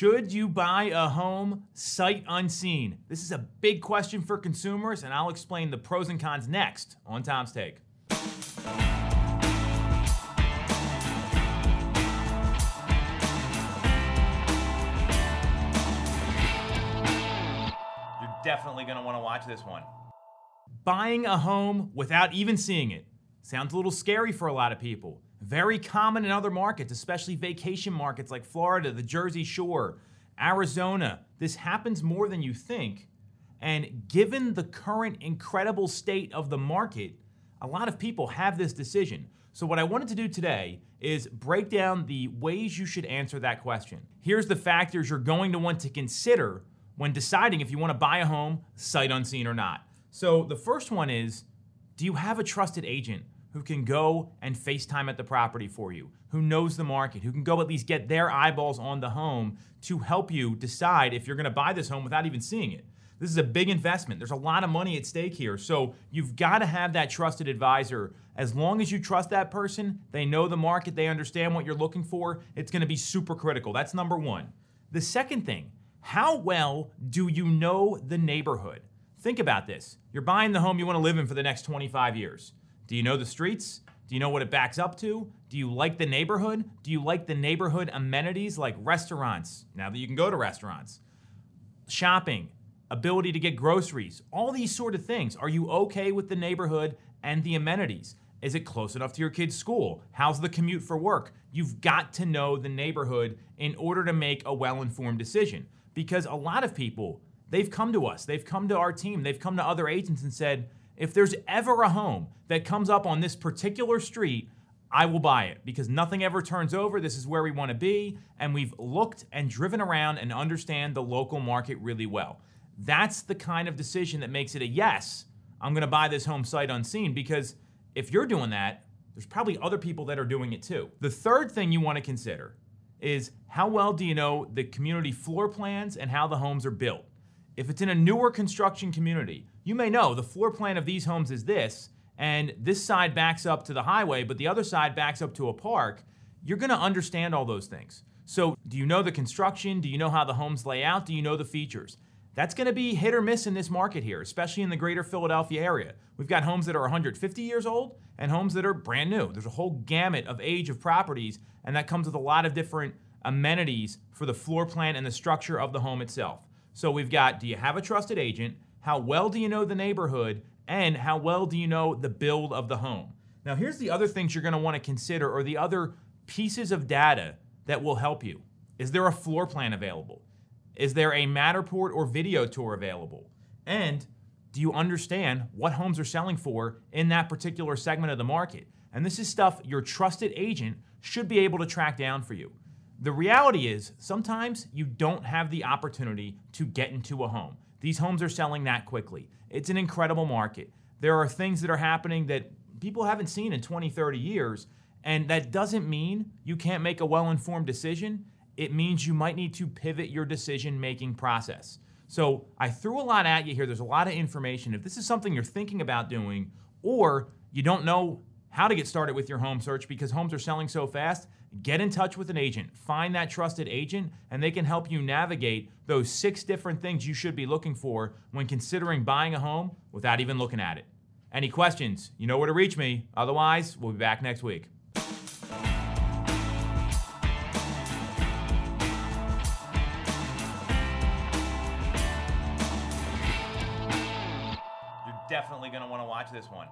Should you buy a home sight unseen? This is a big question for consumers, and I'll explain the pros and cons next on Tom's Take. You're definitely going to want to watch this one. Buying a home without even seeing it sounds a little scary for a lot of people. Very common in other markets, especially vacation markets like Florida, the Jersey Shore, Arizona. This happens more than you think. And given the current incredible state of the market, a lot of people have this decision. So, what I wanted to do today is break down the ways you should answer that question. Here's the factors you're going to want to consider when deciding if you want to buy a home sight unseen or not. So, the first one is do you have a trusted agent who can go and FaceTime at the property for you, who knows the market, who can go at least get their eyeballs on the home to help you decide if you're going to buy this home without even seeing it? This is a big investment. There's a lot of money at stake here. So you've got to have that trusted advisor. As long as you trust that person, they know the market, they understand what you're looking for, it's going to be super critical. That's number one. The second thing, how well do you know the neighborhood? Think about this. You're buying the home you want to live in for the next 25 years. Do you know the streets? Do you know what it backs up to? Do you like the neighborhood? Do you like the neighborhood amenities like restaurants, now that you can go to restaurants? Shopping, ability to get groceries, all these sort of things. Are you okay with the neighborhood and the amenities? Is it close enough to your kid's school? How's the commute for work? You've got to know the neighborhood in order to make a well informed decision. Because a lot of people, they've come to us, they've come to our team, they've come to other agents and said, if there's ever a home that comes up on this particular street, I will buy it because nothing ever turns over. This is where we want to be. And we've looked and driven around and understand the local market really well. That's the kind of decision that makes it a yes, I'm going to buy this home sight unseen because if you're doing that, there's probably other people that are doing it too. The third thing you want to consider is how well do you know the community floor plans and how the homes are built? If it's in a newer construction community, you may know the floor plan of these homes is this, and this side backs up to the highway, but the other side backs up to a park. You're to understand all those things. So, do you know the construction? Do you know how the homes lay out? Do you know the features? That's going to be hit or miss in this market here, especially in the greater Philadelphia area. We've got homes that are 150 years old and homes that are brand new. There's a whole gamut of age of properties, and that comes with a lot of different amenities for the floor plan and the structure of the home itself. So we've got do you have a trusted agent? How well do you know the neighborhood? And how well do you know the build of the home? Now, here's the other things you're going to want to consider, or the other pieces of data that will help you. Is there a floor plan available? Is there a Matterport or video tour available? And do you understand what homes are selling for in that particular segment of the market? And this is stuff your trusted agent should be able to track down for you. The reality is, sometimes you don't have the opportunity to get into a home. These homes are selling that quickly. It's an incredible market. There are things that are happening that people haven't seen in 20, 30 years, and that doesn't mean you can't make a well informed decision. It means you might need to pivot your decision making process. So I threw a lot at you here. There's a lot of information. If this is something you're thinking about doing, or you don't know how to get started with your home search because homes are selling so fast, get in touch with an agent. Find that trusted agent, and they can help you navigate those six different things you should be looking for when considering buying a home without even looking at it. Any questions? You know where to reach me. Otherwise, we'll be back next week. You're definitely going to want to watch this one.